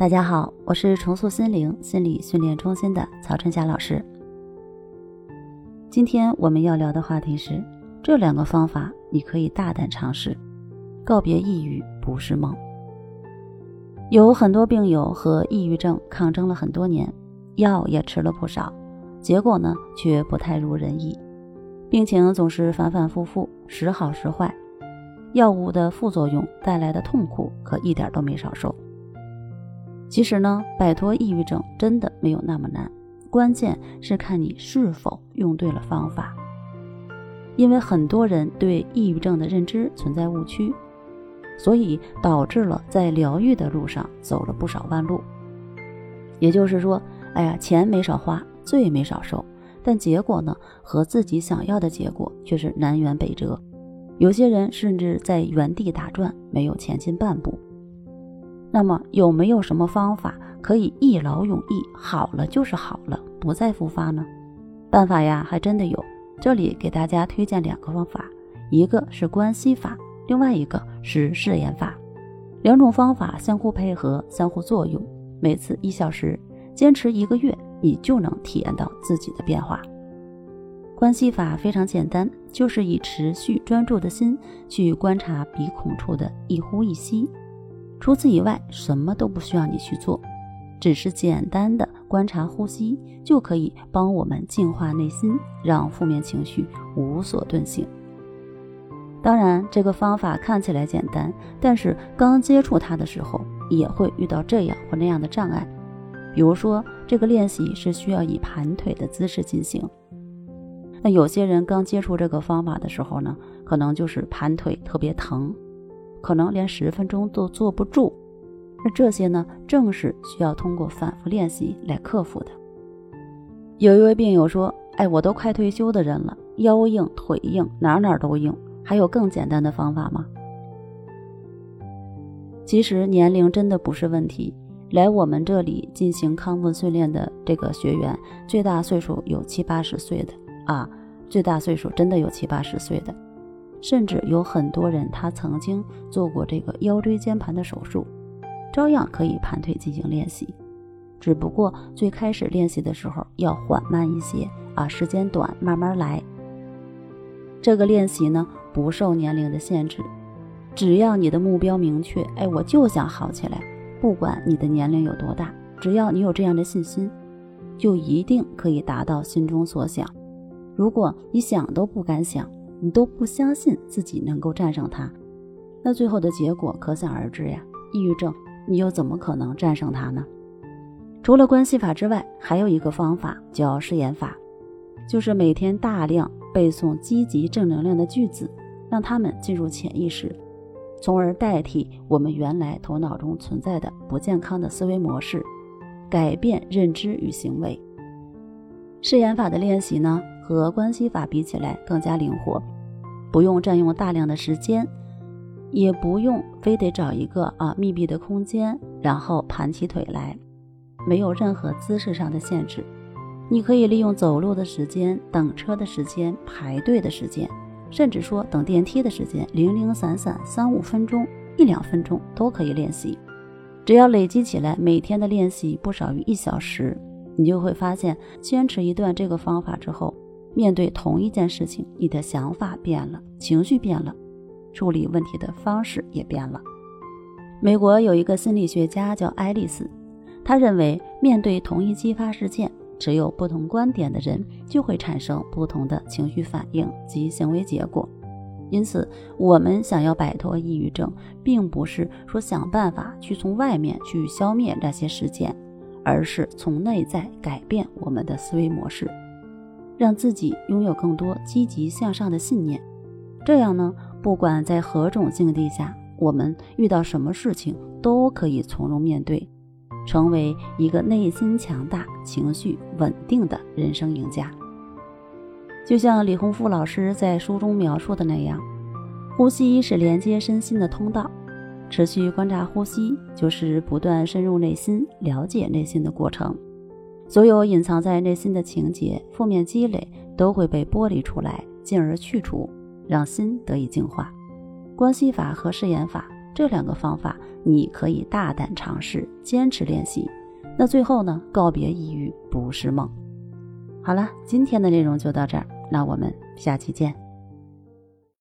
大家好，我是重塑心灵心理训练中心的曹春霞老师。今天我们要聊的话题是这两个方法，你可以大胆尝试，告别抑郁不是梦。有很多病友和抑郁症抗争了很多年，药也吃了不少，结果呢却不太如人意，病情总是反反复复，时好时坏，药物的副作用带来的痛苦可一点都没少受。其实呢，摆脱抑郁症真的没有那么难，关键是看你是否用对了方法。因为很多人对抑郁症的认知存在误区，所以导致了在疗愈的路上走了不少弯路。也就是说，哎呀，钱没少花，罪没少受，但结果呢，和自己想要的结果却是南辕北辙。有些人甚至在原地打转，没有前进半步。那么有没有什么方法可以一劳永逸，好了就是好了，不再复发呢？办法呀，还真的有。这里给大家推荐两个方法，一个是关系法，另外一个是试验法。两种方法相互配合，相互作用，每次一小时，坚持一个月，你就能体验到自己的变化。关系法非常简单，就是以持续专注的心去观察鼻孔处的一呼一吸。除此以外，什么都不需要你去做，只是简单的观察呼吸，就可以帮我们净化内心，让负面情绪无所遁形。当然，这个方法看起来简单，但是刚接触它的时候，也会遇到这样或那样的障碍。比如说，这个练习是需要以盘腿的姿势进行，那有些人刚接触这个方法的时候呢，可能就是盘腿特别疼。可能连十分钟都坐不住，那这些呢，正是需要通过反复练习来克服的。有一位病友说：“哎，我都快退休的人了，腰硬腿硬，哪哪都硬，还有更简单的方法吗？”其实年龄真的不是问题。来我们这里进行康复训练的这个学员，最大岁数有七八十岁的啊，最大岁数真的有七八十岁的。甚至有很多人，他曾经做过这个腰椎间盘的手术，照样可以盘腿进行练习。只不过最开始练习的时候要缓慢一些啊，时间短，慢慢来。这个练习呢不受年龄的限制，只要你的目标明确，哎，我就想好起来，不管你的年龄有多大，只要你有这样的信心，就一定可以达到心中所想。如果你想都不敢想。你都不相信自己能够战胜它，那最后的结果可想而知呀。抑郁症，你又怎么可能战胜它呢？除了关系法之外，还有一个方法叫誓言法，就是每天大量背诵积极正能量的句子，让他们进入潜意识，从而代替我们原来头脑中存在的不健康的思维模式，改变认知与行为。誓言法的练习呢？和关系法比起来更加灵活，不用占用大量的时间，也不用非得找一个啊密闭的空间，然后盘起腿来，没有任何姿势上的限制。你可以利用走路的时间、等车的时间、排队的时间，甚至说等电梯的时间，零零散散三五分钟、一两分钟都可以练习。只要累积起来，每天的练习不少于一小时，你就会发现，坚持一段这个方法之后。面对同一件事情，你的想法变了，情绪变了，处理问题的方式也变了。美国有一个心理学家叫爱丽丝，他认为面对同一激发事件，持有不同观点的人就会产生不同的情绪反应及行为结果。因此，我们想要摆脱抑郁症，并不是说想办法去从外面去消灭那些事件，而是从内在改变我们的思维模式。让自己拥有更多积极向上的信念，这样呢，不管在何种境地下，我们遇到什么事情都可以从容面对，成为一个内心强大、情绪稳定的人生赢家。就像李洪福老师在书中描述的那样，呼吸是连接身心的通道，持续观察呼吸，就是不断深入内心、了解内心的过程。所有隐藏在内心的情节、负面积累都会被剥离出来，进而去除，让心得以净化。关系法和誓言法这两个方法你可以大胆尝试，坚持练习。那最后呢，告别抑郁不是梦。好了，今天的内容就到这儿，那我们下期见。